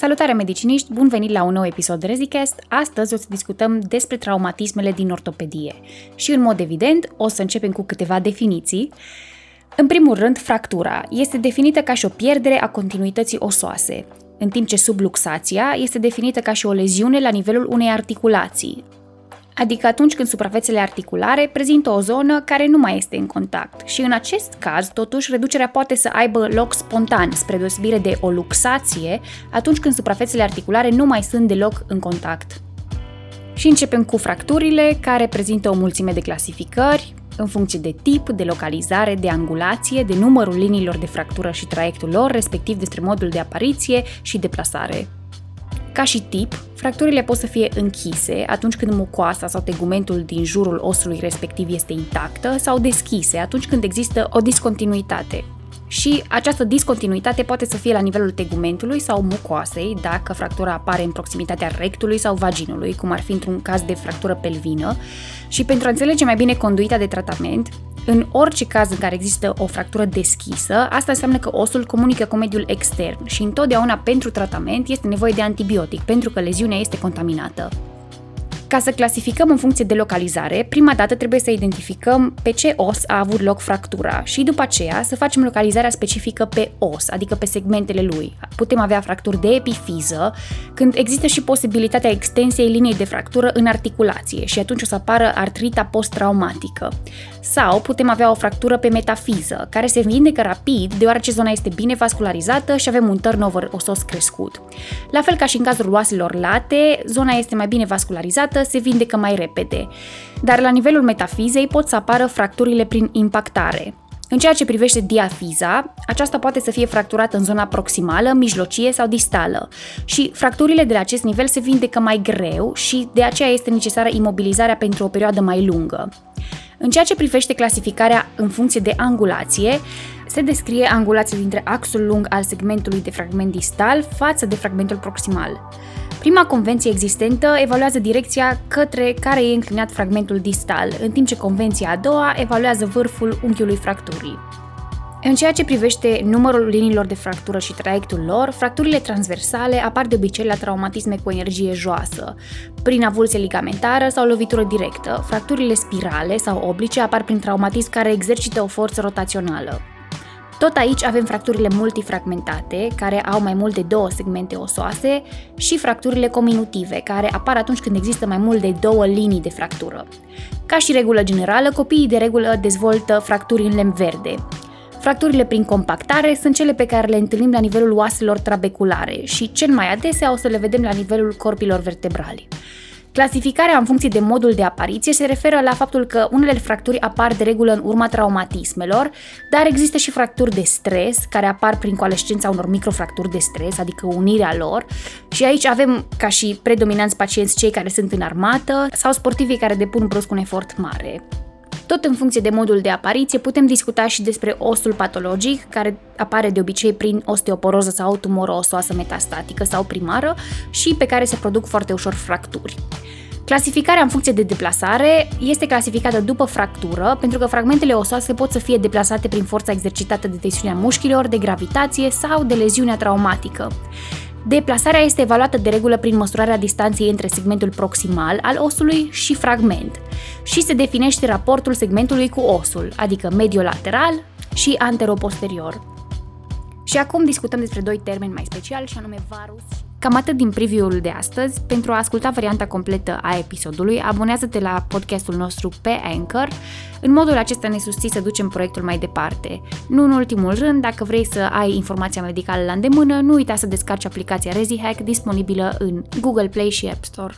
Salutare mediciniști, bun venit la un nou episod de ReziCast. Astăzi o să discutăm despre traumatismele din ortopedie. Și în mod evident o să începem cu câteva definiții. În primul rând, fractura este definită ca și o pierdere a continuității osoase, în timp ce subluxația este definită ca și o leziune la nivelul unei articulații, adică atunci când suprafețele articulare prezintă o zonă care nu mai este în contact. Și în acest caz, totuși, reducerea poate să aibă loc spontan, spre deosebire de o luxație, atunci când suprafețele articulare nu mai sunt deloc în contact. Și începem cu fracturile, care prezintă o mulțime de clasificări, în funcție de tip, de localizare, de angulație, de numărul liniilor de fractură și traiectul lor, respectiv despre modul de apariție și deplasare. Ca și tip, fracturile pot să fie închise atunci când mucoasa sau tegumentul din jurul osului respectiv este intactă sau deschise atunci când există o discontinuitate. Și această discontinuitate poate să fie la nivelul tegumentului sau mucoasei, dacă fractura apare în proximitatea rectului sau vaginului, cum ar fi într-un caz de fractură pelvină. Și pentru a înțelege mai bine conduita de tratament, în orice caz în care există o fractură deschisă, asta înseamnă că osul comunică cu mediul extern și întotdeauna pentru tratament este nevoie de antibiotic pentru că leziunea este contaminată. Ca să clasificăm în funcție de localizare, prima dată trebuie să identificăm pe ce os a avut loc fractura și după aceea să facem localizarea specifică pe os, adică pe segmentele lui. Putem avea fracturi de epifiză, când există și posibilitatea extensiei liniei de fractură în articulație și atunci o să apară artrita post-traumatică. Sau putem avea o fractură pe metafiză, care se vindecă rapid deoarece zona este bine vascularizată și avem un turnover osos crescut. La fel ca și în cazul oaselor late, zona este mai bine vascularizată se vindecă mai repede. Dar la nivelul metafizei pot să apară fracturile prin impactare. În ceea ce privește diafiza, aceasta poate să fie fracturată în zona proximală, mijlocie sau distală și fracturile de la acest nivel se vindecă mai greu și de aceea este necesară imobilizarea pentru o perioadă mai lungă. În ceea ce privește clasificarea în funcție de angulație, se descrie angulația dintre axul lung al segmentului de fragment distal față de fragmentul proximal. Prima convenție existentă evaluează direcția către care e înclinat fragmentul distal, în timp ce convenția a doua evaluează vârful unghiului fracturii. În ceea ce privește numărul liniilor de fractură și traiectul lor, fracturile transversale apar de obicei la traumatisme cu energie joasă, prin avulsie ligamentară sau lovitură directă. Fracturile spirale sau oblice apar prin traumatism care exercită o forță rotațională. Tot aici avem fracturile multifragmentate, care au mai mult de două segmente osoase, și fracturile cominutive, care apar atunci când există mai mult de două linii de fractură. Ca și regulă generală, copiii de regulă dezvoltă fracturi în lemn verde. Fracturile prin compactare sunt cele pe care le întâlnim la nivelul oaselor trabeculare și cel mai adesea o să le vedem la nivelul corpilor vertebrali. Clasificarea în funcție de modul de apariție se referă la faptul că unele fracturi apar de regulă în urma traumatismelor, dar există și fracturi de stres care apar prin coalescența unor microfracturi de stres, adică unirea lor. Și aici avem ca și predominanți pacienți cei care sunt în armată sau sportivii care depun brusc un efort mare. Tot în funcție de modul de apariție, putem discuta și despre osul patologic, care apare de obicei prin osteoporoză sau tumoră osoasă metastatică sau primară și pe care se produc foarte ușor fracturi. Clasificarea în funcție de deplasare este clasificată după fractură, pentru că fragmentele osoase pot să fie deplasate prin forța exercitată de tensiunea mușchilor, de gravitație sau de leziunea traumatică. Deplasarea este evaluată de regulă prin măsurarea distanței între segmentul proximal al osului și fragment și se definește raportul segmentului cu osul, adică mediolateral și anteroposterior. Și acum discutăm despre doi termeni mai speciali, și anume varus Cam atât din preview-ul de astăzi. Pentru a asculta varianta completă a episodului, abonează-te la podcastul nostru pe Anchor. În modul acesta ne susții să ducem proiectul mai departe. Nu în ultimul rând, dacă vrei să ai informația medicală la îndemână, nu uita să descarci aplicația ReziHack disponibilă în Google Play și App Store.